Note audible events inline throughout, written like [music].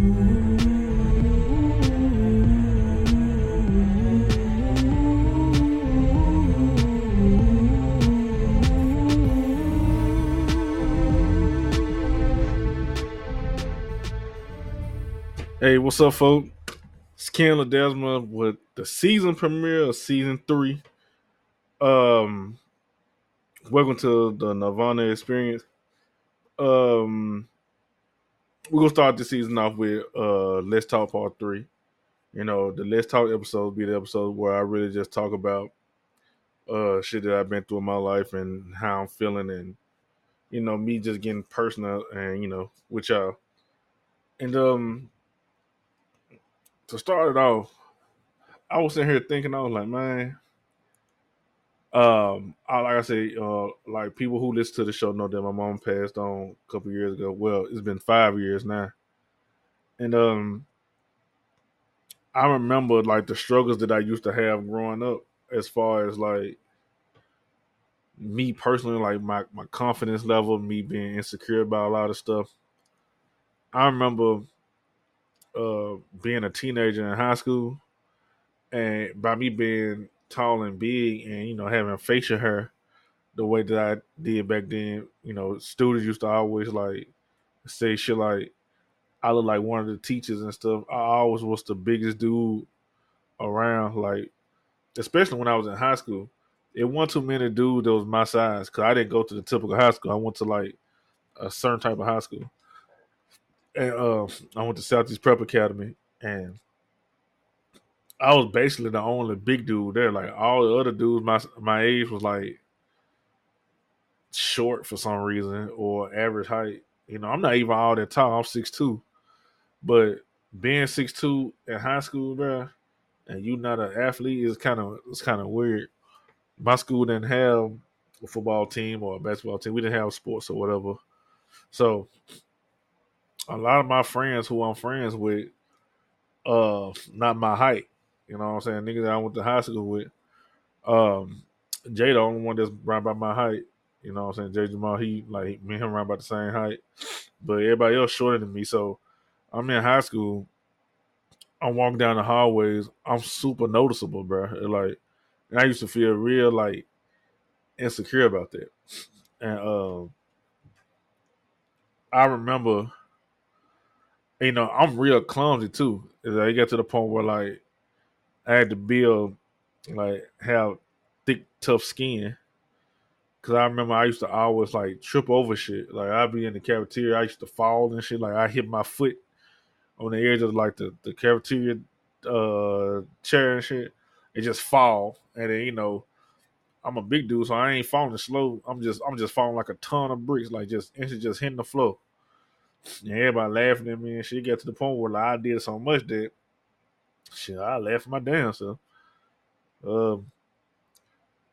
Hey, what's up, folks? It's Ken Ledesma with the season premiere of season three. Um, welcome to the Nerdvana experience. Um, we're gonna start the season off with uh Let's Talk Part Three. You know, the Let's Talk episode be the episode where I really just talk about uh shit that I've been through in my life and how I'm feeling and you know, me just getting personal and you know, with y'all. And um to start it off, I was sitting here thinking, I was like, man, um, I, like I say, uh, like people who listen to the show know that my mom passed on a couple years ago. Well, it's been five years now, and um, I remember like the struggles that I used to have growing up, as far as like me personally, like my my confidence level, me being insecure about a lot of stuff. I remember uh, being a teenager in high school, and by me being tall and big, and you know having facial hair, the way that I did back then, you know, students used to always like say shit like, "I look like one of the teachers and stuff." I always was the biggest dude around, like especially when I was in high school. It wasn't too many dudes that was my size because I didn't go to the typical high school. I went to like a certain type of high school and uh, I went to Southeast Prep Academy, and I was basically the only big dude there. Like all the other dudes, my my age was like short for some reason or average height. You know, I'm not even all that tall. I'm six two, but being six two in high school, bro, and you not an athlete is kind of it's kind of weird. My school didn't have a football team or a basketball team. We didn't have sports or whatever. So a lot of my friends who I'm friends with, uh, not my height. You know what I'm saying? Niggas that I went to high school with. Um, Jay the only one that's right about my height. You know what I'm saying? Jay Jamal, he like me and him around about the same height. But everybody else shorter than me. So I'm in high school. I'm walking down the hallways. I'm super noticeable, bro. Like, and I used to feel real like insecure about that. And um, I remember you know, I'm real clumsy too. I get to the point where like I had to build like have thick, tough skin. Cause I remember I used to always like trip over shit. Like I'd be in the cafeteria, I used to fall and shit. Like I hit my foot on the edge of like the, the cafeteria uh chair and shit. It just fall. And then, you know, I'm a big dude, so I ain't falling slow. I'm just I'm just falling like a ton of bricks, like just instantly just hitting the floor. And everybody laughing at me and she got to the point where like, I did so much that shit, I laughed my damn self. Um,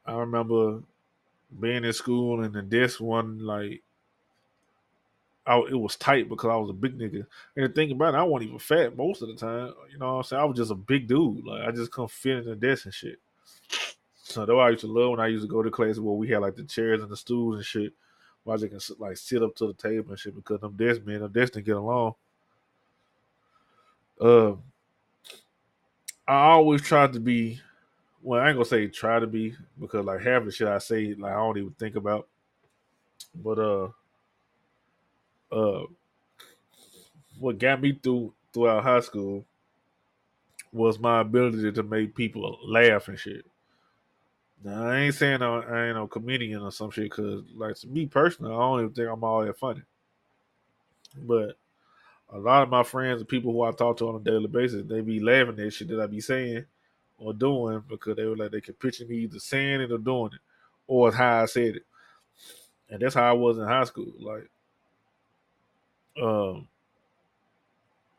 I remember being in school and the desk one like I, it was tight because I was a big nigga. And the thing about it, I wasn't even fat most of the time. You know what I'm saying? I was just a big dude. Like I just couldn't fit in the desk and shit. So though I used to love when I used to go to classes where we had like the chairs and the stools and shit. Why they can like sit up to the table and shit because them desk men, them desk didn't get along. Uh, I always tried to be. Well, I ain't gonna say try to be because like half the shit I say like I don't even think about. But uh, uh, what got me through throughout high school was my ability to make people laugh and shit. Now, I ain't saying I, I ain't no comedian or some shit because, like, to me personally, I don't even think I'm all that funny. But a lot of my friends and people who I talk to on a daily basis, they be laughing at shit that I be saying or doing because they were like they could picture me either saying it or doing it, or it's how I said it. And that's how I was in high school. Like, um,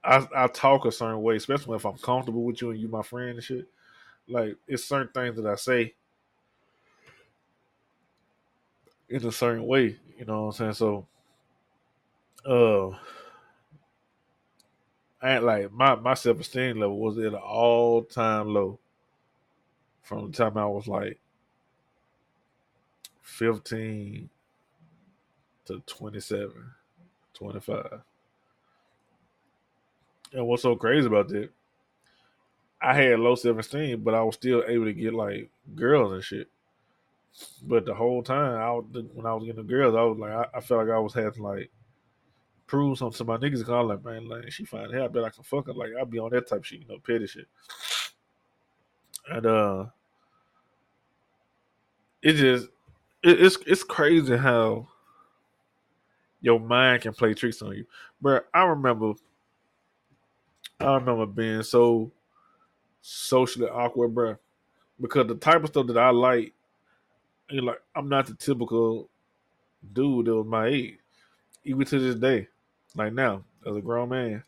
I I talk a certain way, especially if I'm comfortable with you and you my friend and shit. Like, it's certain things that I say in a certain way. You know what I'm saying? So, uh, I ain't like my my self esteem level was at an all time low from the time I was like 15 to 27, 25. And what's so crazy about that? I had low self esteem, but I was still able to get like girls and shit. But the whole time, I was, when I was getting the girls, I was like, I, I felt like I was having like prove something to my niggas. Cause I was like, man, like she fine hell, I bet I can fuck her. Like I'd be on that type shit, you know, petty shit. And uh, it just it, it's it's crazy how your mind can play tricks on you. But I remember, I remember being so socially awkward, bro, because the type of stuff that I like, you like, I'm not the typical dude that was my age, even to this day. Like now, as a grown man,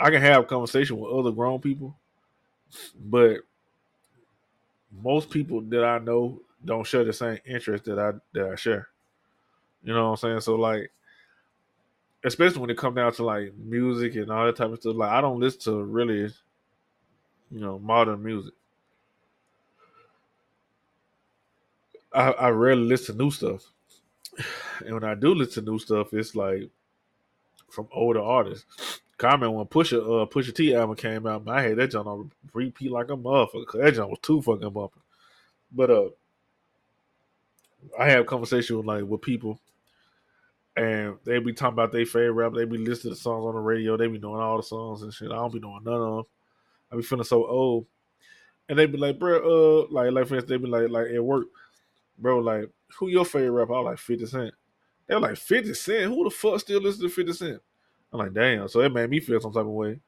I can have conversation with other grown people, but most people that I know don't share the same interest that I that I share. You know what I'm saying? So like especially when it comes down to like music and all that type of stuff, like I don't listen to really, you know, modern music. I, I rarely listen to new stuff. And when I do listen to new stuff, it's like from older artists. Comment when Pusha uh Pusha T album came out, I had that joint on repeat like a motherfucker. That joint was too fucking bumping. But uh I have conversation with like with people and they be talking about their favorite rap. They be listening to songs on the radio. They be knowing all the songs and shit. I don't be knowing none of them. I be feeling so old. And they be like, bro, uh, like, like instance, they be like, like at work, bro, like, who your favorite rapper? I was like 50 Cent. They're like 50 Cent. Who the fuck still listen to 50 Cent? I'm like, damn. So it made me feel some type of way.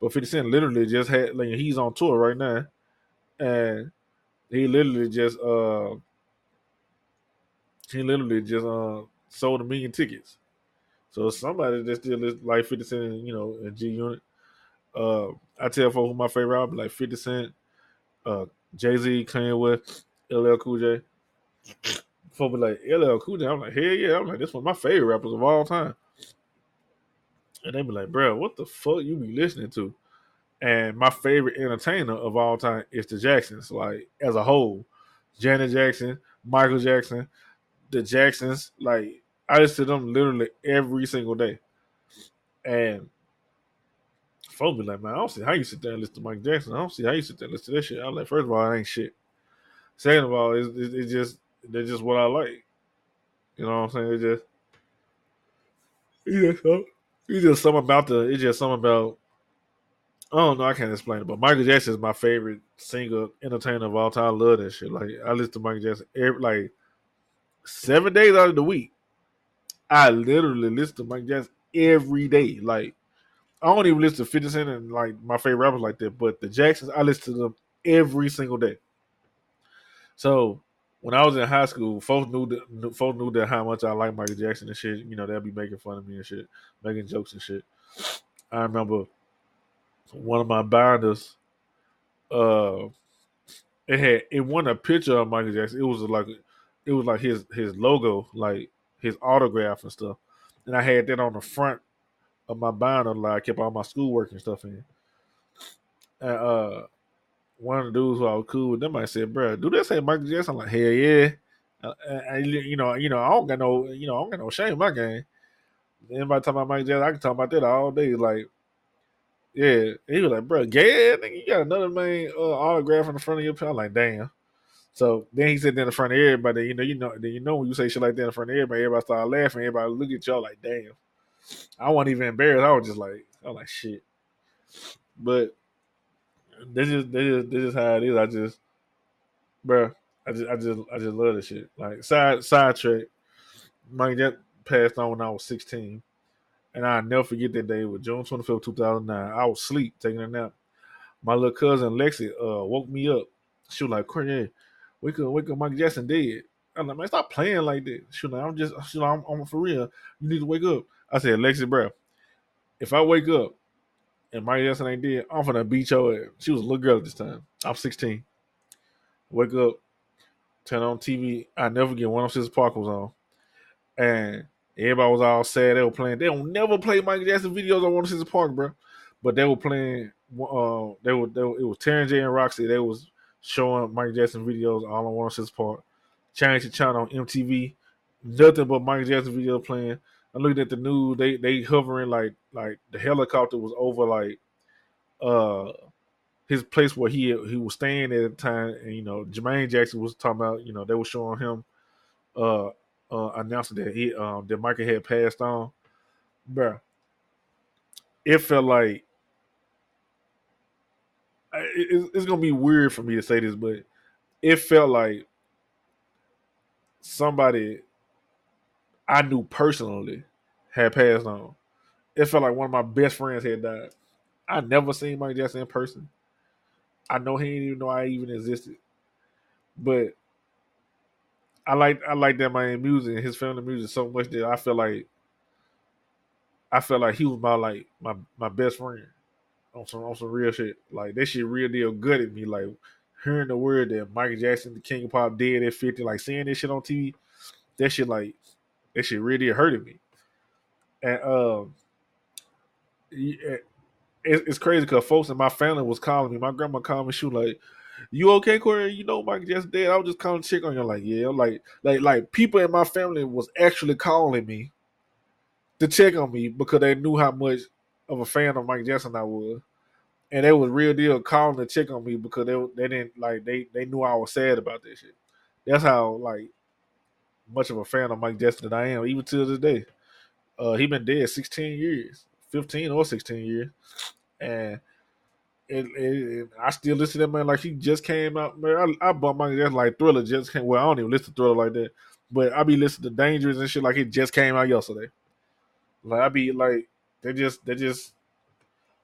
But 50 Cent literally just had like he's on tour right now. And he literally just uh he literally just uh sold a million tickets. So somebody that still is like 50 Cent, you know, in G Unit. Uh, I tell folks who my favorite album, like 50 Cent, uh, Jay Z, Kanye West, LL Cool J. Be like, LL Cool J. I'm like, hell yeah. I'm like, this one of my favorite rappers of all time. And they be like, bro, what the fuck you be listening to? And my favorite entertainer of all time is the Jacksons, like as a whole. Janet Jackson, Michael Jackson, the Jacksons, like I listen to them literally every single day. And folks be like, man, I don't see how you sit there and listen to Mike Jackson. I don't see how you sit there and listen to that shit. I'm like, first of all, it ain't shit. Second of all, it's, it's just they're just what I like. You know what I'm saying? It's just it's just, it's just something about the it's just something about I don't know, I can't explain it, but Michael Jackson is my favorite singer, entertainer of all time. I love that shit. Like I listen to Michael Jackson every like seven days out of the week. I literally listen to Michael Jackson every day. Like I don't even listen to 50 Cent and like my favorite rappers like that, but the Jacksons, I listen to them every single day. So when I was in high school, folks knew that folks knew that how much I like Michael Jackson and shit. You know, they'd be making fun of me and shit, making jokes and shit. I remember one of my binders, uh, it had it wasn't a picture of Michael Jackson. It was like it was like his his logo, like his autograph and stuff. And I had that on the front of my binder, like I kept all my schoolwork and stuff in. And uh, one of the dudes who I was cool with them, I said, "Bro, do they say Michael Jackson?" I'm like, "Hell yeah!" Uh, and, you know, you know, I don't got no, you know, I don't got no shame in my game. Anybody talk about Michael Jackson, I can talk about that all day. Like, yeah, he was like, "Bro, gay, you got another man uh, autograph in the front of your pen." I'm like, "Damn." So then he said in the front of everybody, you know, you know, you know when you say shit like that in front of everybody, everybody start laughing, everybody look at y'all like, damn. I wasn't even embarrassed. I was just like, I was like, shit. But this is this is this is how it is. I just, bro, I just I just I just love this shit. Like side side track, Mike passed on when I was sixteen, and I never forget that day. Was June twenty fifth, two thousand nine. I was asleep taking a nap. My little cousin Lexi uh, woke me up. She was like, "Corey, wake up, wake up, Michael Jackson dead. I'm like, man, stop playing like that. She like, I'm just, she like, I'm, I'm for real. You need to wake up. I said, Lexi, bro, if I wake up and Michael Jackson ain't dead, I'm gonna beat your ass. She was a little girl at this time. I'm 16. Wake up, turn on TV. I never get 106 & Park was on, and everybody was all sad. They were playing. They don't never play Michael Jackson videos on 106 & Park, bro. But they were playing. Uh, they were, they were. It was Terry J and Rocsi. They was showing Mike Jackson videos all on 106 & Park. Change the channel on MTV, nothing but Mike Jackson videos playing. I'm looking at the news. They they hovering like like the helicopter was over like uh his place where he he was staying at the time, and you know Jermaine Jackson was talking about you know they were showing him uh uh announcing that he um that Michael had passed on, bro. It felt like it, it's gonna be weird for me to say this, but it felt like somebody I knew personally had passed on. It felt like one of my best friends had died. I never seen Mike Jackson in person. I know he didn't even know I even existed. But I like I like that man music and his family music so much that I feel like I felt like he was my like my my best friend on some on some real shit. Like that shit real deal good at me. Like hearing the word that Michael Jackson, the King of Pop, dead at fifty, like seeing this shit on TV, that shit like that shit really hurted me. And um, it's crazy because folks in my family was calling me. My grandma called me. She was like, "You okay, Corey? You know Mike just dead." I was just calling check on you. Like, yeah, like, like, like people in my family was actually calling me to check on me because they knew how much of a fan of Mike Jackson I was, and they was real deal calling to check on me because they they didn't like they they knew I was sad about this shit. That's how like much of a fan of Mike Jackson that I am, even to this day. Uh, he been dead 16 years, 15 or 16 years, and it, it, I still listen to that man like he just came out. Man, I, I bought Mike Jackson like Thriller just came. Well, I don't even listen to Thriller like that, but I be listening to Dangerous and shit like it just came out yesterday. Like I be like, they just they just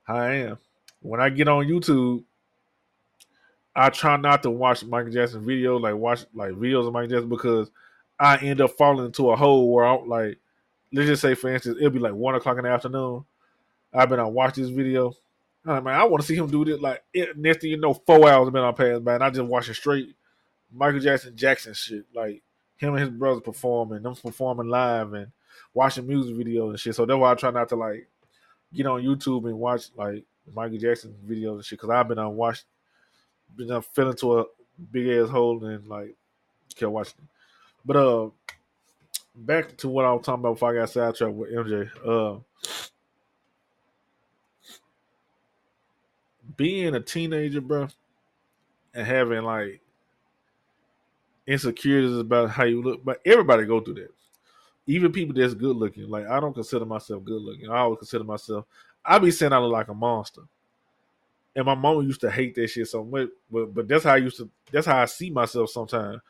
how I am. When I get on YouTube, I try not to watch Michael Jackson videos, like watch like videos of Michael Jackson because I end up falling into a hole where I'm like, let's just say for instance, it'll be like one o'clock in the afternoon. I've been on watch this video. I'm like, man, I want to see him do this. Like it, next thing you know, four hours have been on past, man. I just watching straight Michael Jackson Jackson shit. Like him and his brothers performing, them performing live and watching music videos and shit. So that's why I try not to like get on YouTube and watch like Michael Jackson videos and shit. Cause I've been on watch, been on fell into a big ass hole and like kept watching. But uh, back to what I was talking about before I got sidetracked with MJ. Uh, being a teenager, bro, and having like insecurities about how you look, but everybody go through that. Even people that's good looking. Like I don't consider myself good looking. I always consider myself. I be saying I look like a monster. And my mom used to hate that shit so much, but but that's how I used to. That's how I see myself sometimes.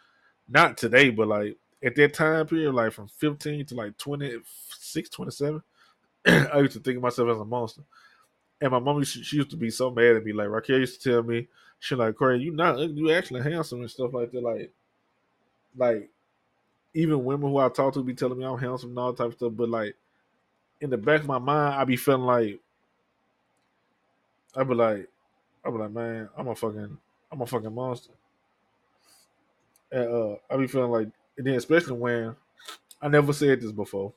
Not today, but like at that time period, like from 15 to like 26, 27, [clears throat] I used to think of myself as a monster. And my mom, she, she, used to be so mad at me. Like Raquel used to tell me, she like, Corey, you not, you actually handsome and stuff like that. Like, like even women who I talk to be telling me I'm handsome and all type of stuff. But like in the back of my mind, I be feeling like, I be like, I be like, man, I'm a fucking, I'm a fucking monster. And uh, I be feeling like, and then especially when I never said this before,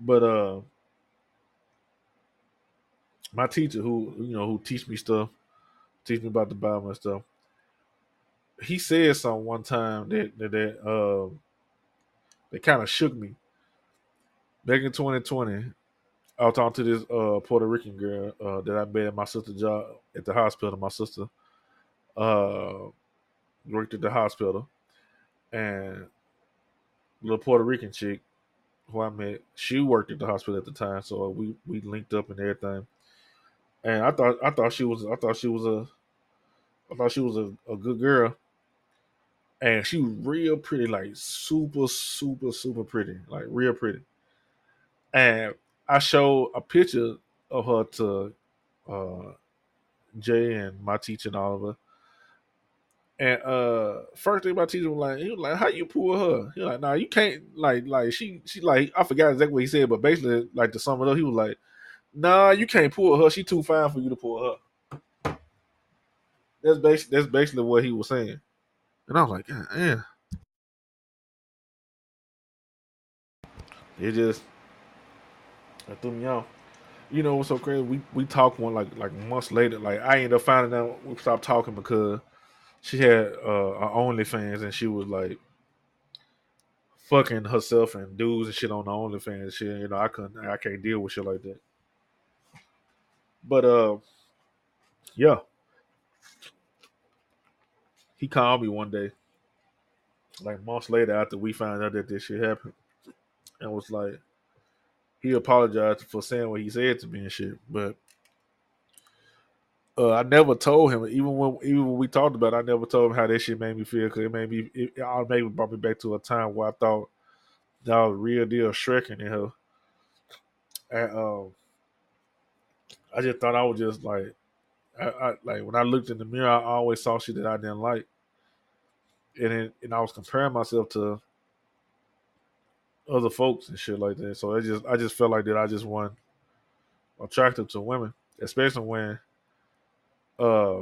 but uh, my teacher who you know who teach me stuff, teach me about the Bible and stuff. He said something one time that that, that uh that kind of shook me. Back in 2020, I was talking to this uh Puerto Rican girl uh, that I met at my sister's job at the hospital. My sister uh worked at the hospital, and little Puerto Rican chick who I met, she worked at the hospital at the time, so we we linked up and everything and I thought I thought she was I thought she was a I thought she was a, a good girl. And she was real pretty, like super, super, super pretty, like real pretty. And I showed a picture of her to uh, Jay and my teacher and Oliver. And uh first thing my teacher was like, he was like, How you pull her? He was like, nah, you can't like like she she like I forgot exactly what he said, but basically like to sum it up, he was like, Nah, you can't pull her. She too fine for you to pull her. That's basically that's basically what he was saying. And I was like, God damn. It just that threw me off. You know what's so crazy? We we talked one like like months later. Like I ended up finding out we stopped talking because she had uh her OnlyFans and she was like fucking herself and dudes and shit on the OnlyFans shit. You know, I couldn't, I can't deal with shit like that. But uh, yeah, he called me one day, like months later after we found out that this shit happened, and was like, he apologized for saying what he said to me and shit, but. Uh, I never told him, even when even when we talked about, it, I never told him how that shit made me feel because it made me, it, it automatically brought me back to a time where I thought that was real deal Shreking in her, and um, I just thought I was just like, I, I, like when I looked in the mirror, I always saw shit that I didn't like, and it, and I was comparing myself to other folks and shit like that. So I just I just felt like that I just wasn't attractive to women, especially when uh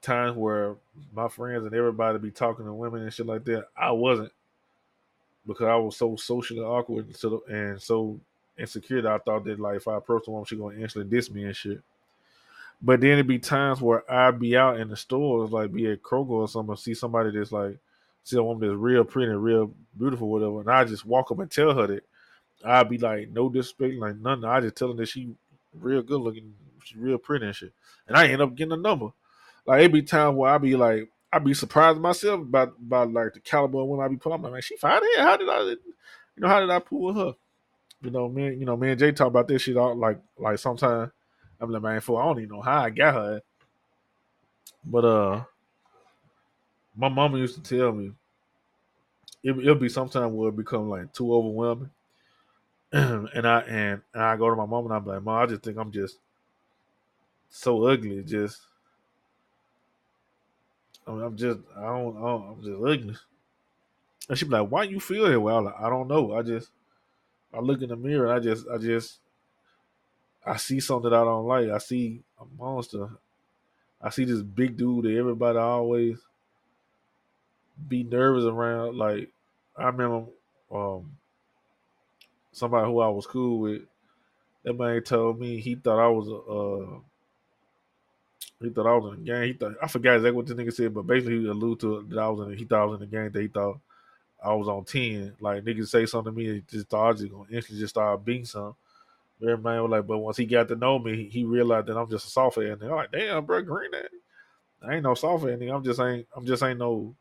times where my friends and everybody be talking to women and shit like that. I wasn't because I was so socially awkward and so insecure that I thought that like if I approach a woman, she gonna instantly diss me and shit. But then it'd be times where I'd be out in the stores, like be at Kroger or something, see somebody that's like see a woman that's real pretty, and real beautiful, whatever, and I just walk up and tell her that. I'd be like, no disrespect, like nothing. I just tell her that she real good looking, she real pretty and shit. And I end up getting a number. Like it be times where I be like, I be surprised myself about about like the caliber when I be pulling. I'm like, man, she fine. How did I, you know, how did I pull her? You know, man, you know, me and Jay talk about this shit all like like sometimes I'm like, man, for I don't even know how I got her. But uh my mama used to tell me it, it'll be sometime where it become like too overwhelming. [clears throat] and I and, and I go to my mom and I'm like, Mom, I just think I'm just so ugly. Just I I'm just I don't, I I'm just ugly. And she be like, Why you feel that way? Like, I don't know. I just I look in the mirror and I just I just I see something that I don't like. I see a monster. I see this big dude that everybody always be nervous around. Like I remember um somebody who I was cool with. That man told me he thought I was a uh, he thought I was in the game. He thought I forgot exactly what the nigga said, but basically he alluded to that I was in. He thought I was in the game. That he thought I was on ten. Like niggas say something to me, he just I just gonna instantly just start beating some. Every man was like, but once he got to know me, he, realized that I'm just a soft head. And I'm like, damn, bro, green. I ain't no soft head. I'm just ain't. I'm just ain't no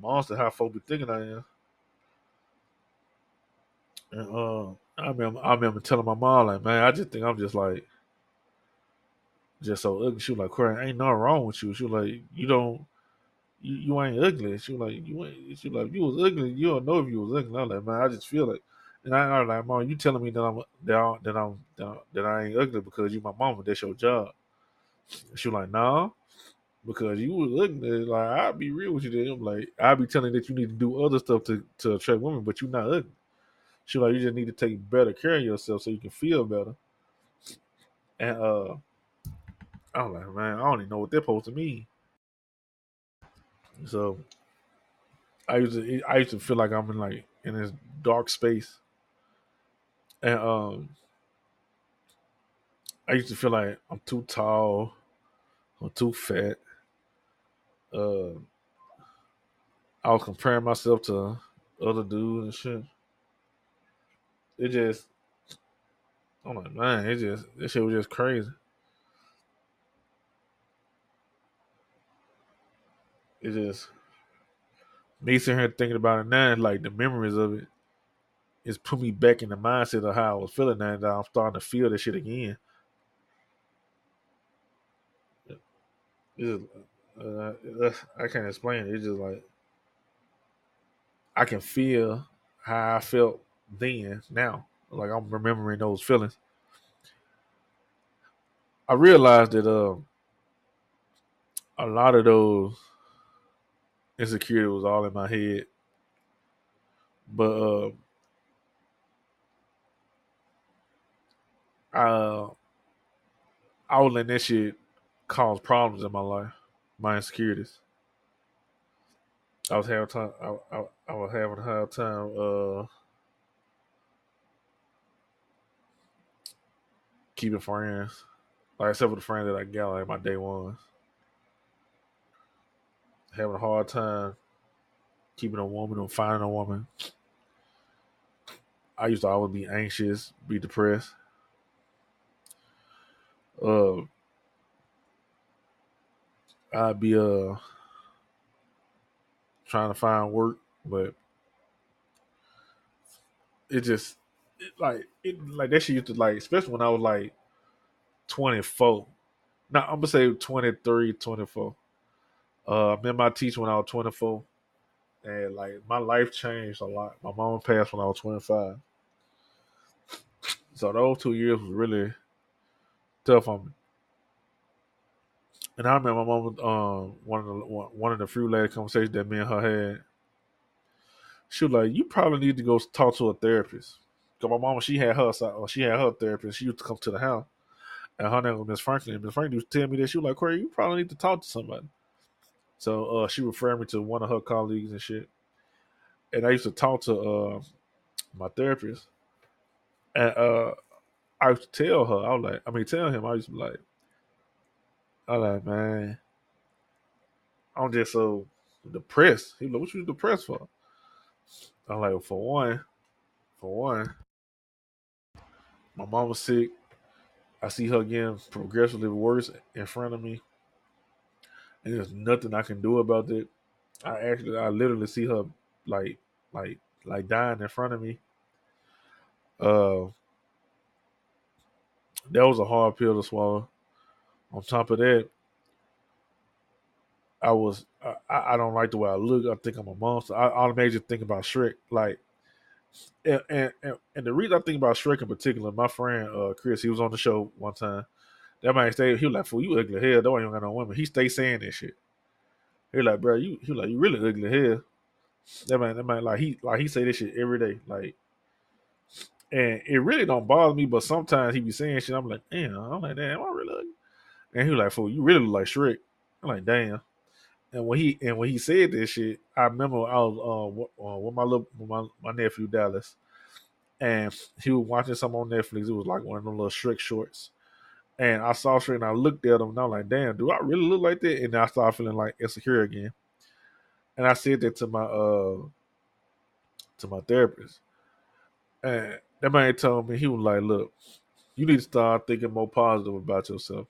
monster. How folk be thinking I am. And uh, I remember, I remember telling my mom like, man, I just think I'm just like, just so ugly. She was like, Corey, ain't nothing wrong with you. She was like, you don't, you, you ain't ugly. She was like, you ain't. She was like, if you was ugly, you don't know if you was ugly. I'm like, man, I just feel it. And I, I was like, mom, you telling me that I'm that, I, that I'm that, I ain't ugly because you my mama. That's your job. She was like, nah, because you was ugly. Like I'll be real with you. Then I'm like, I'll be telling that you need to do other stuff to to attract women, but you're not ugly. She was like, you just need to take better care of yourself so you can feel better. And uh I was like, man, I don't even know what they're supposed to mean. So I used to I used to feel like I'm in like in this dark space. And um I used to feel like I'm too tall, I'm too fat. Uh I was comparing myself to other dudes and shit it just I'm like, man, it just this shit was just crazy. It just me sitting here thinking about it now, like the memories of it, it's put me back in the mindset of how I was feeling now that I'm starting to feel that shit again. It's just, uh, I can't explain it. It's just like I can feel how I felt then now. Like I'm remembering those feelings. I realized that uh, a lot of those insecurity was all in my head. But uh, I, I was letting that shit cause problems in my life, my insecurities. I was having time. I, I, I was having a hard time uh, keeping friends. Like except for the friend that I got like my day ones. Having a hard time keeping a woman or finding a woman. I used to always be anxious, be depressed. Uh, I'd be uh trying to find work, but it just it, like it like that shit used to like, especially when I was like twenty four. Now I'm gonna say 23, 24. Uh, I remember my teacher when I was twenty four, and like my life changed a lot. My mom passed when I was twenty five, so those two years was really tough on me. And I remember my mom, um, one of the one of the few last conversations that me and her had. She was like, "You probably need to go talk to a therapist." Cause my mama, she had her, she had her therapist. She used to come to the house, and her name was Miss Franklin. Miss Franklin used to tell me that she was like, "Corey, you probably need to talk to somebody." So uh, she referred me to one of her colleagues and shit. And I used to talk to uh, my therapist, and uh, I used to tell her, I was like, I mean, tell him, I used to be like, I like, man, I'm just so depressed. He was like, what you depressed for? I'm like, for one, for one, my mom was sick. I see her getting progressively worse in front of me. And there's nothing I can do about it. I actually I literally see her like like like dying in front of me. Uh that was a hard pill to swallow. On top of that, I was I, I don't like the way I look. I think I'm a monster. I automatically think about Shrek. Like, and, and and the reason I think about Shrek in particular, my friend uh, Chris, he was on the show one time. That man stay. He was like, "Fool, you ugly hell. That ain't got no women." He stay saying that shit. He like, bro, you he like, you really ugly hell. That man, that man, like he like he say this shit every day. Like, and it really don't bother me, but sometimes he be saying shit. I'm like, damn. I'm like, damn, I really ugly. And he was like, fool, you really look like Shrek. I'm like, damn. And when he and when he said this shit, I remember I was uh, uh, with my little with my, my nephew Dallas, and he was watching something on Netflix. It was like one of them little Shrek shorts, and I saw Shrek and I looked at him and I was like, "Damn, do I really look like that?" And I started feeling like insecure again. And I said that to my uh to my therapist, and that man told me he was like, "Look, you need to start thinking more positive about yourself."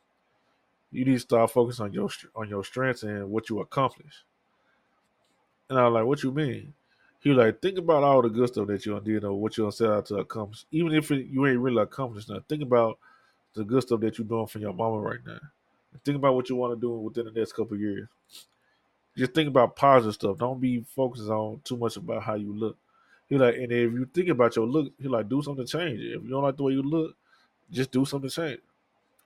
you need to start focusing on your on your strengths and what you accomplish. And I was like, what you mean? He was like, think about all the good stuff that you did or what you're set out to accomplish. Even if it, you ain't really accomplished nothing, think about the good stuff that you're doing for your mama right now. think about what you want to do within the next couple years. Just think about positive stuff. Don't be focused on too much about how you look. He like, and if you think about your look, he like, do something to change it. If you don't like the way you look, just do something to change.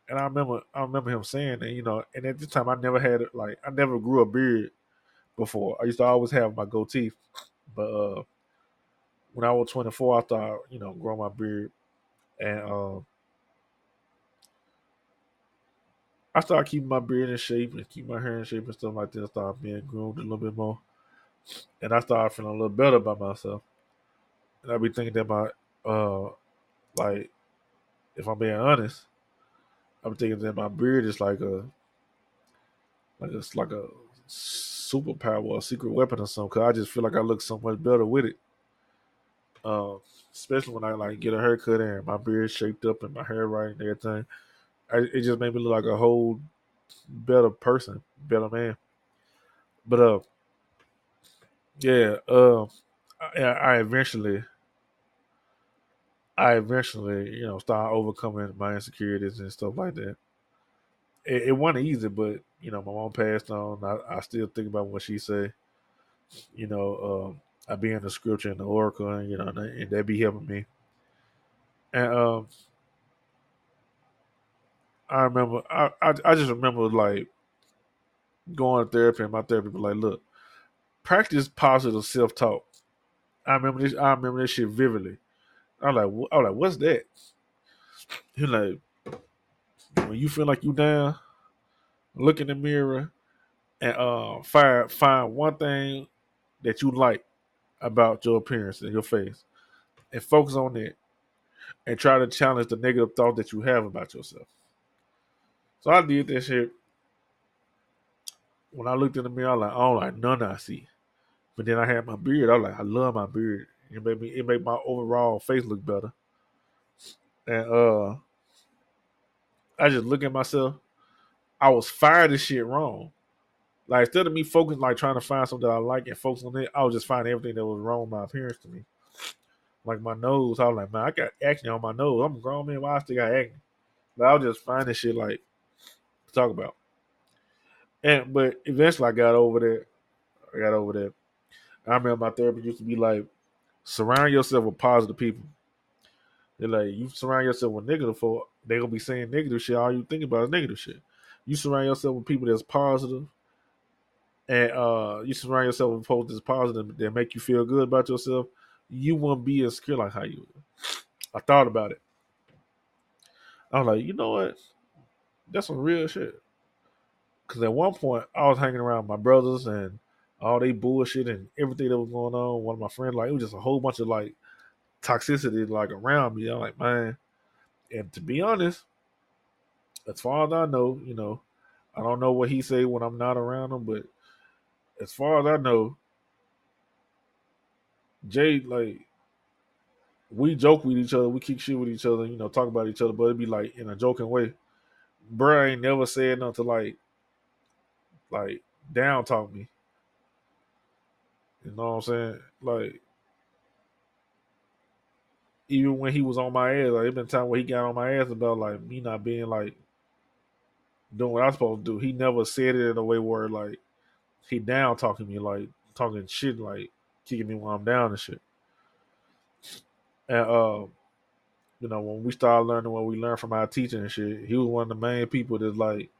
And I remember I remember him saying that, you know, and at this time I never had like I never grew a beard before. I used to always have my goatee. But uh when I was 24, I thought, you know, grow my beard. And uh, I started keeping my beard in shape and keep my hair in shape and stuff like that. I started being groomed a little bit more. And I started feeling a little better about myself. And I be thinking that my uh like if I'm being honest, I'm thinking that my beard is like a like it's like a superpower or a secret weapon or something. Cause I just feel like I look so much better with it. Uh, especially when I like get a haircut and my beard shaped up and my hair right and everything. I, it just made me look like a whole better person, better man. But uh, yeah, uh, I, I eventually I eventually, you know, started overcoming my insecurities and stuff like that. It, it wasn't easy, but you know, my mom passed on. I, I still think about what she said. You know, um, I be in the scripture and the oracle, and you know, and that be helping me. And um, I remember, I, I, I just remember like going to therapy, and my therapist was like, "Look, practice positive self talk." I remember this. I remember this shit vividly I was like, I was like, what's that? He like, when you feel like you down, look in the mirror and uh find find one thing that you like about your appearance and your face, and focus on it, and try to challenge the negative thought that you have about yourself. So I did that shit. When I looked in the mirror, I was like, I don't like none I see. But then I had my beard. I was like, I love my beard. It made me it made my overall face look better. And uh I just look at myself. I was fired this shit wrong. Like instead of me focusing like trying to find something that I like and focus on it, I was just finding everything that was wrong with my appearance to me. Like my nose, I was like, man, I got acne on my nose. I'm a grown man, why I still got acne? But I was just finding shit like to talk about. And but eventually I got over that. I got over that. I remember my therapist used to be like, surround yourself with positive people. They're like, you surround yourself with negative folk, they're gonna be saying negative shit. All you think about is negative shit. You surround yourself with people that's positive, and uh, you surround yourself with folks that's positive that make you feel good about yourself. You won't be insecure like how you. I thought about it. I was like, you know what? That's some real shit. Because at one point, I was hanging around my brothers and all they bullshit and everything that was going on. One of my friends, like, it was just a whole bunch of like toxicity, like around me. I'm like, man. And to be honest, as far as I know, you know, I don't know what he say when I'm not around him, but as far as I know, Jay, like, we joke with each other, we kick shit with each other, you know, talk about each other, but it'd be like in a joking way. Bruh ain't never said nothing to like, like down talk me. You know what I'm saying? Like, even when he was on my ass, like it been time where he got on my ass about like me not being like doing what I'm supposed to do. He never said it in a way where like he down talking me like talking shit like kicking me while I'm down and shit. And uh, you know, when we started learning what we learned from our teacher and shit, he was one of the main people that like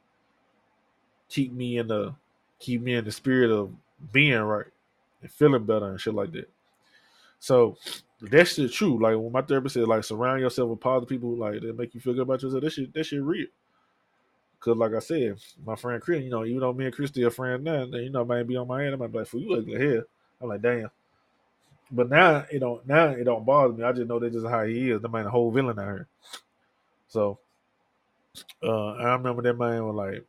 keep me in the keep me in the spirit of being right and feeling better and shit like that. So that's shit true. Like when my therapist said, like surround yourself with positive people, like that make you feel good about yourself. That shit, that shit real. Cause like I said, my friend Chris, you know, even though me and Chris are friends now, you know, might be on my end, I might be like, "For you ugly hair." I'm like, "Damn." But now, you know, now it don't bother me. I just know that's just how he is. The man, a whole villain out here. So, uh, I remember that man was like,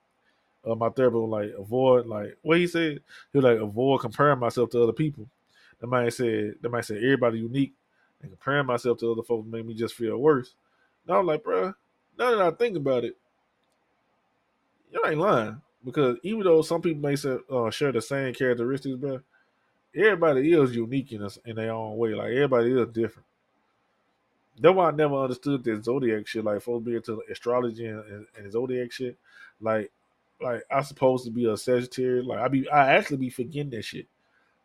uh, my therapist was like, avoid, like, what he said, he was like, avoid comparing myself to other people. The man said, the man said, everybody unique, and comparing myself to other folks made me just feel worse. And I was like, bro, now that I think about it, you ain't lying. Because even though some people may say, uh, share the same characteristics, bro, everybody is unique in us in their own way. Like everybody is different. That's why I never understood that zodiac shit. Like folks be into astrology and, and, and zodiac shit. Like, like I supposed to be a Sagittarius. Like I be, I actually be forgetting that shit.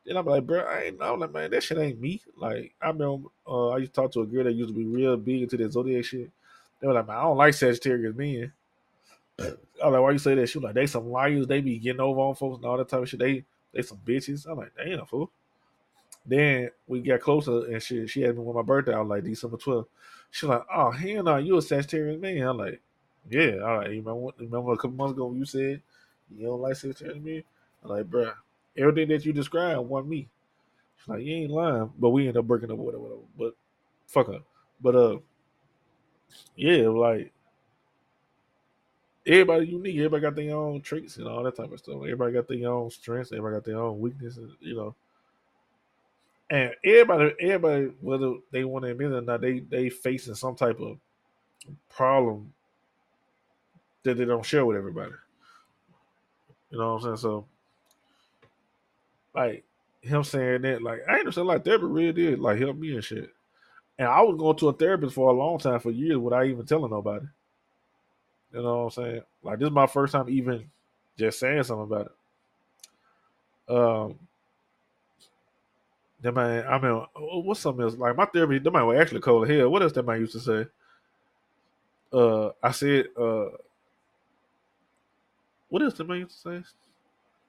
Then I'm like, bro, I ain't. I'm like, man, that shit ain't me. Like I remember, uh, I used to talk to a girl that used to be real big into that zodiac shit. They were like, man, I don't like Sagittarius men. [clears throat] I'm like, why you say that? She was like, they some liars. They be getting over on folks and all that type of shit. They they some bitches. I'm like, damn, fool. Then we got closer and she she had me on my birthday. I was like, December 12th. She was like, oh, hell no, you a Sagittarius man. I'm like, yeah, all right. You remember, remember a couple months ago when you said you don't like Sagittarius men? I'm like, bruh, everything that you described wasn't me. She's like, you ain't lying. But we end up breaking up, whatever, whatever. But fuck her. But uh, yeah, like everybody unique. Everybody got their own traits and all that type of stuff. Everybody got their own strengths. Everybody got their own weaknesses. You know, and everybody, everybody, whether they want to admit it or not, they they facing some type of problem that they don't share with everybody. You know what I'm saying? So, like him saying that, like I understand, like therapy really did like help me and shit. And I was going to a therapist for a long time, for years, without even telling nobody. You know what I'm saying? Like this is my first time even just saying something about it. Um, that man, I mean, what's something else? Like my therapy, that man was actually cold as hell. What else that man used to say? Uh, I said, uh, what else that man used to say?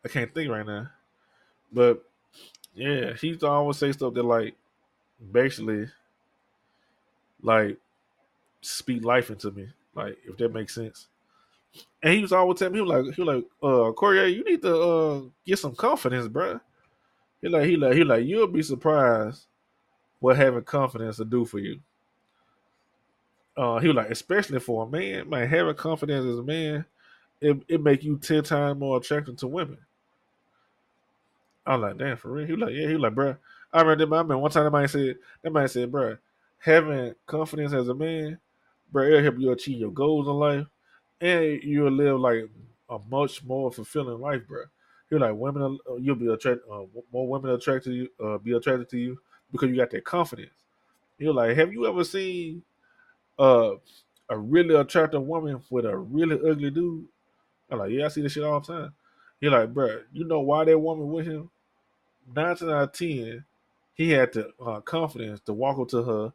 I can't think right now. But yeah, he used to always say stuff that like basically like speak life into me. Like if that makes sense. And he was always telling me, he was like, he was like, uh, Corey, you need to uh get some confidence, bro. He like, he like, he like, you'll be surprised what having confidence to do for you. Uh, he was like, especially for a man, man, having confidence as a man, it it make you ten times more attractive to women. I'm like, damn, for real. He like, yeah, he like, bro. I remember that man one time that man said that man said, bro, having confidence as a man, bro, it'll help you achieve your goals in life, and you'll live like a much more fulfilling life, bro. You're like women, you'll be attracted, uh, more women attracted to you, uh, be attracted to you because you got that confidence. You're like, have you ever seen uh, a really attractive woman with a really ugly dude? I'm like, yeah, I see this shit all the time. You're like, bro, you know why that woman with him? Nine out of ten, he had the uh, confidence to walk up to her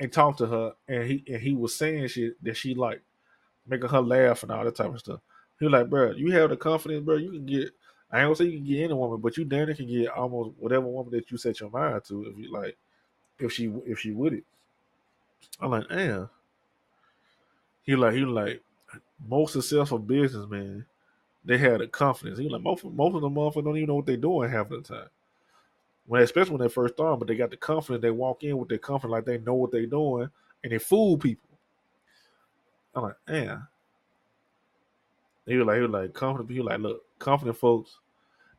and talk to her, and he and he was saying shit that she liked, making her laugh and all that type of stuff. He was like, bro, you have the confidence, bro. You can get. I ain't gonna say you can get any woman, but you damn can get almost whatever woman that you set your mind to if you like, if she if she with it. I'm like, damn. He like he like most successful businessmen, they had the confidence. He like most most of the motherfuckers don't even know what they're doing half the time. When especially when they first start, but they got the confidence. They walk in with their confidence, like they know what they're doing, and they fool people. I'm like, damn. He was like, he was like confident. He was like, look, confident folks,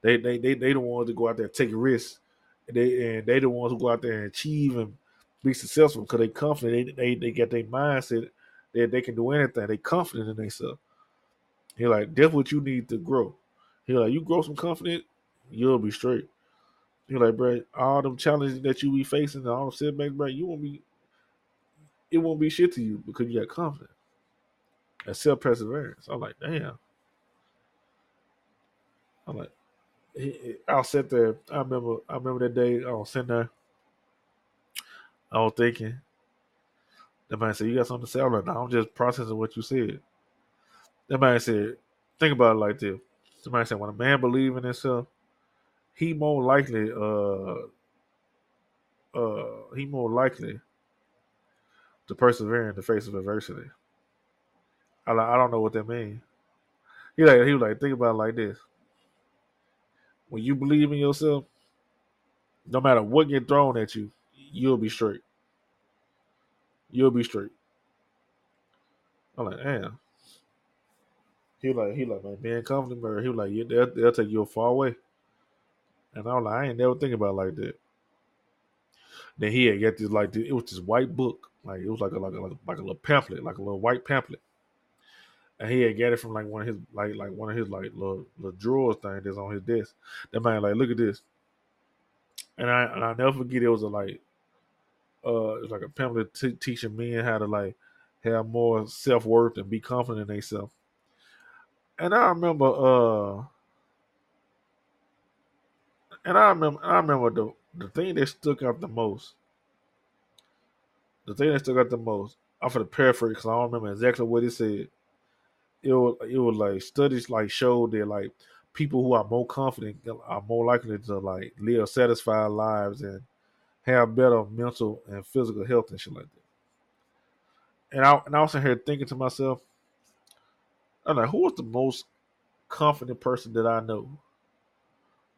they they they they the ones to go out there and take risks. And they and they the ones who go out there and achieve and be successful because they confident. They they they got their mindset that they can do anything. They confident in themselves. He like that's what you need to grow. He like you grow some confidence, you'll be straight. He like, bro, all them challenges that you be facing, all them setbacks, bro, you won't be. It won't be shit to you because you got confidence and self perseverance. I'm like, damn. I'm like, I'll sit there. I remember, I remember that day I was sitting there. I was thinking. The man said, "You got something to say?" I'm like, "No, I'm just processing what you said." The man said, "Think about it like this." The man said, "When a man believes in himself, he more likely, uh, uh, he more likely to persevere in the face of adversity." I I don't know what that means. He like, he was like, think about it like this: when you believe in yourself, no matter what get thrown at you, you'll be straight. You'll be straight. I'm like, damn. He like, he like, man, being confident. He was like, yeah, they'll, they'll take you a far away. And I was like, I ain't never think about like that. Then he had got this like this, it was this white book, like it was like a like a like a little pamphlet, like a little white pamphlet. And he had got it from like one of his like like one of his like little little drawers thing that's on his desk. That man like, look at this. And I and I never forget it was a like uh it was like a pamphlet t- teaching men how to like have more self worth and be confident in themselves. And I remember uh and I remember I remember the the thing that stuck out the most. The thing that stuck out the most, I'm the paraphrase because I don't remember exactly what it said. It was it was like studies like showed that like people who are more confident are more likely to like live satisfied lives and have better mental and physical health and shit like that. And I and I was in here thinking to myself, I'm like, who was the most confident person that I know?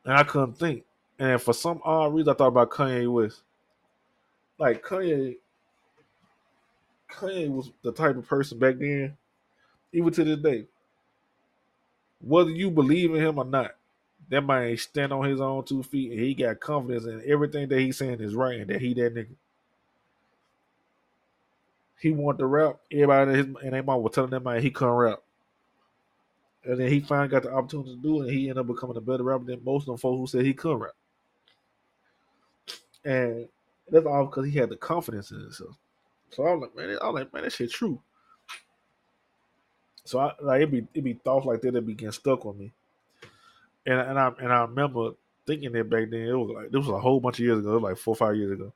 And I couldn't think. And for some odd reason, I thought about Kanye West. Like Kanye, Kanye was the type of person back then, even to this day. Whether you believe in him or not, that man stand on his own two feet and he got confidence in everything that he's saying is right and that he that nigga. He wanted to rap. Everybody in his and they mom was telling that man he couldn't rap. And then he finally got the opportunity to do it and he ended up becoming a better rapper than most of them folks who said he couldn't rap. And that's all because he had the confidence in himself. So I was like, man, I was like, man, that shit true. So I like it be it be thoughts like that that be getting stuck on me. And and I and I remember thinking that back then it was like this was a whole bunch of years ago, like four or five years ago.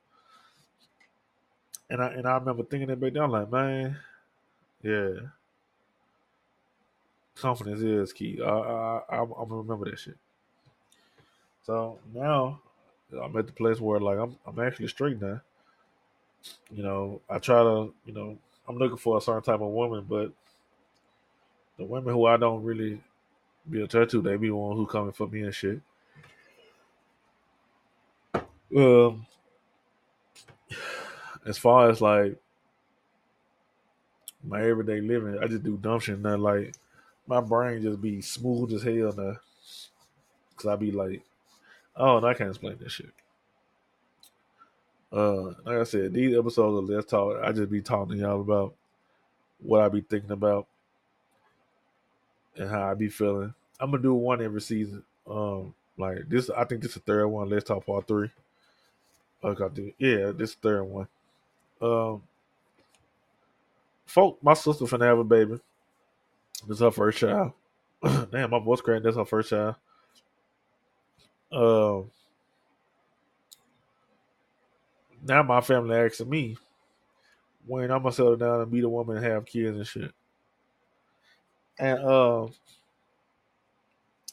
And I and I remember thinking that back then, I'm like, man, yeah, confidence is key. I I I, I'm gonna remember that shit. So now I'm at the place where like I'm I'm actually straight now. You know, I try to, you know, I'm looking for a certain type of woman, but the women who I don't really be attracted to, they be the ones who coming for me and shit. Um, as far as like my everyday living, I just do dumb shit now. Like my brain just be smooth as hell now, cause I be like, oh, and I can't explain this shit. Uh, like I said, these episodes of Let's Talk, I just be talking to y'all about what I be thinking about and how I be feeling. I'm gonna do one every season. Um, like this, I think this is the third one. Let's talk part three. Okay, yeah, this is the third one. Um, folk, my sister finna have a baby. This is her first child. [clears throat] Damn, my voice cracked. That's her first child. Um, now my family asking me when I'm gonna settle down and be the woman and have kids and shit. And uh, I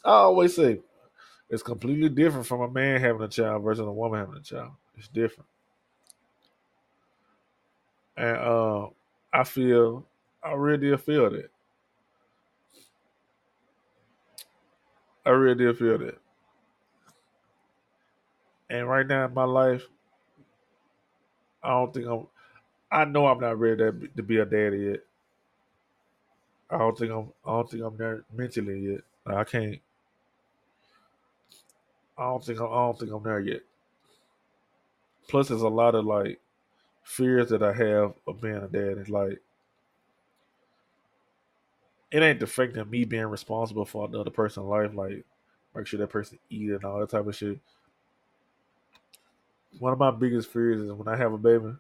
always say it's completely different from a man having a child versus a woman having a child. It's different. And uh, I feel I really feel that. I really did feel that. And right now in my life, I don't think I'm. I know I'm not ready to, be a daddy yet. I don't think I'm. I don't think I'm there mentally yet. I can't. I don't think. I'm, I don't think I'm there yet. Plus, there's a lot of like fears that I have of being a dad. It's like it ain't affecting me being responsible for another person's life. Like make sure that person eat and all that type of shit. One of my biggest fears is when I have a baby.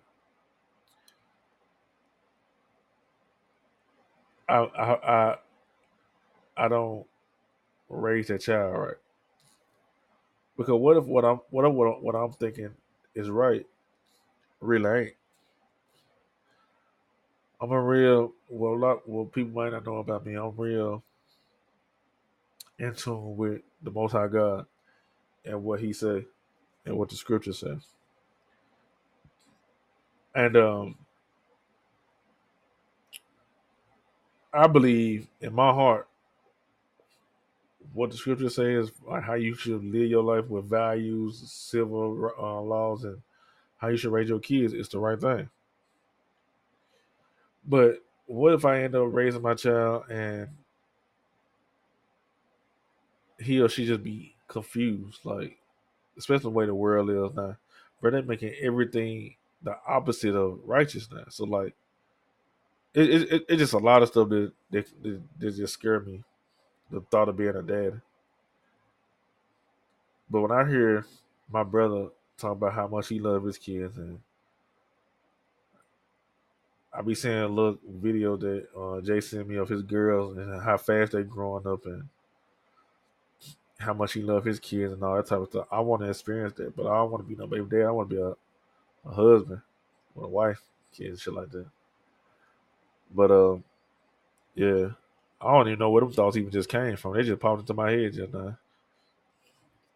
I I I, I don't raise that child right. Because what if what I'm what what, what I'm thinking is right really ain't. I'm a real well a lot well people might not know about me. I'm real in tune with the most high God and what he say and what the scripture says. And um I believe in my heart what the scripture says, like how you should live your life with values, civil uh, laws, and how you should raise your kids is the right thing. But what if I end up raising my child and he or she just be confused, like especially the way the world is now, but they're making everything the opposite of righteousness. So like, it, it, it's just a lot of stuff that, that, that, that just scare me. The thought of being a dad. But when I hear my brother talk about how much he loves his kids and I be seeing a little video that uh, Jay sent me of his girls and how fast they growing up and how much he love his kids and all that type of stuff. I want to experience that, but I don't want to be no baby dad. I want to be a, a husband or a wife, kids, shit like that. But uh, yeah, I don't even know where them thoughts even just came from. They just popped into my head just now.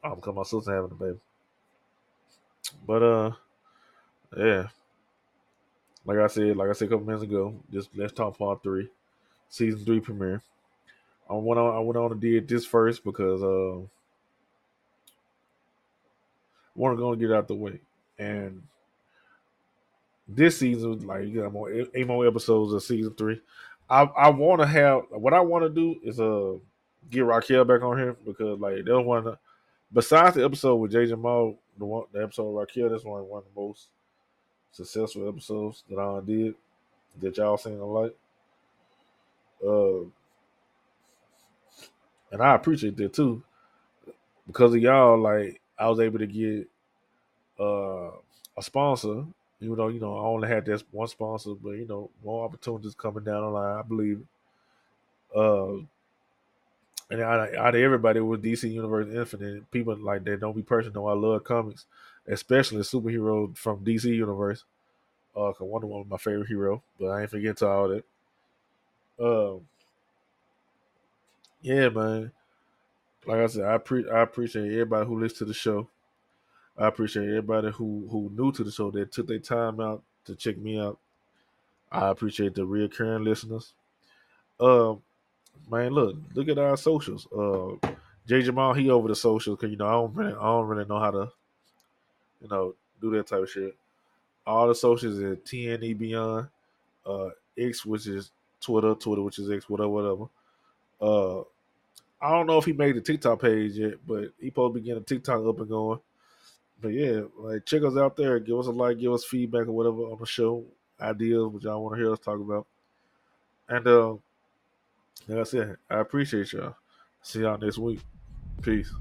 I'm because my sister having a baby. But uh, yeah, like I said, like I said a couple minutes ago, just let's talk part three, season three premiere. I went on. I went on and did this first because uh, I want to go and get out the way. And this season, like you got more eight more episodes of season three. I I want to have what I want to do is uh get Raquel back on here because like they don't want to. Besides the episode with Jay Jamal, the one the episode with Raquel, that's one one of the most successful episodes that I did that y'all seen a like. Uh, and I appreciate that too. Because of y'all, like I was able to get uh, a sponsor. Even though you know I only had that one sponsor, but you know more opportunities coming down the line. I believe. Uh, and out of, out of everybody with DC Universe Infinite, people like that don't be personal. I love comics, especially superhero from DC Universe. Uh, cause Wonder Woman my favorite hero, but I ain't forget to all that. Um, yeah, man. Like I said, I pre- I appreciate everybody who listens to the show. I appreciate everybody who who new to the show that took their time out to check me out. I appreciate the reoccurring listeners. Um, man, look, look at our socials. Uh, Jay Jamal, he over the socials because you know I don't really, I don't really know how to, you know, do that type of shit. All the socials is TNE Beyond, uh, X, which is Twitter, Twitter, which is X, whatever, whatever. Uh, I don't know if he made the TikTok page yet, but he probably getting TikTok up and going. but yeah, like check us out there. Give us a like, give us feedback or whatever on the show, ideas what y'all want to hear us talk about. And uh, like I said, I appreciate y'all. See y'all next week. Peace.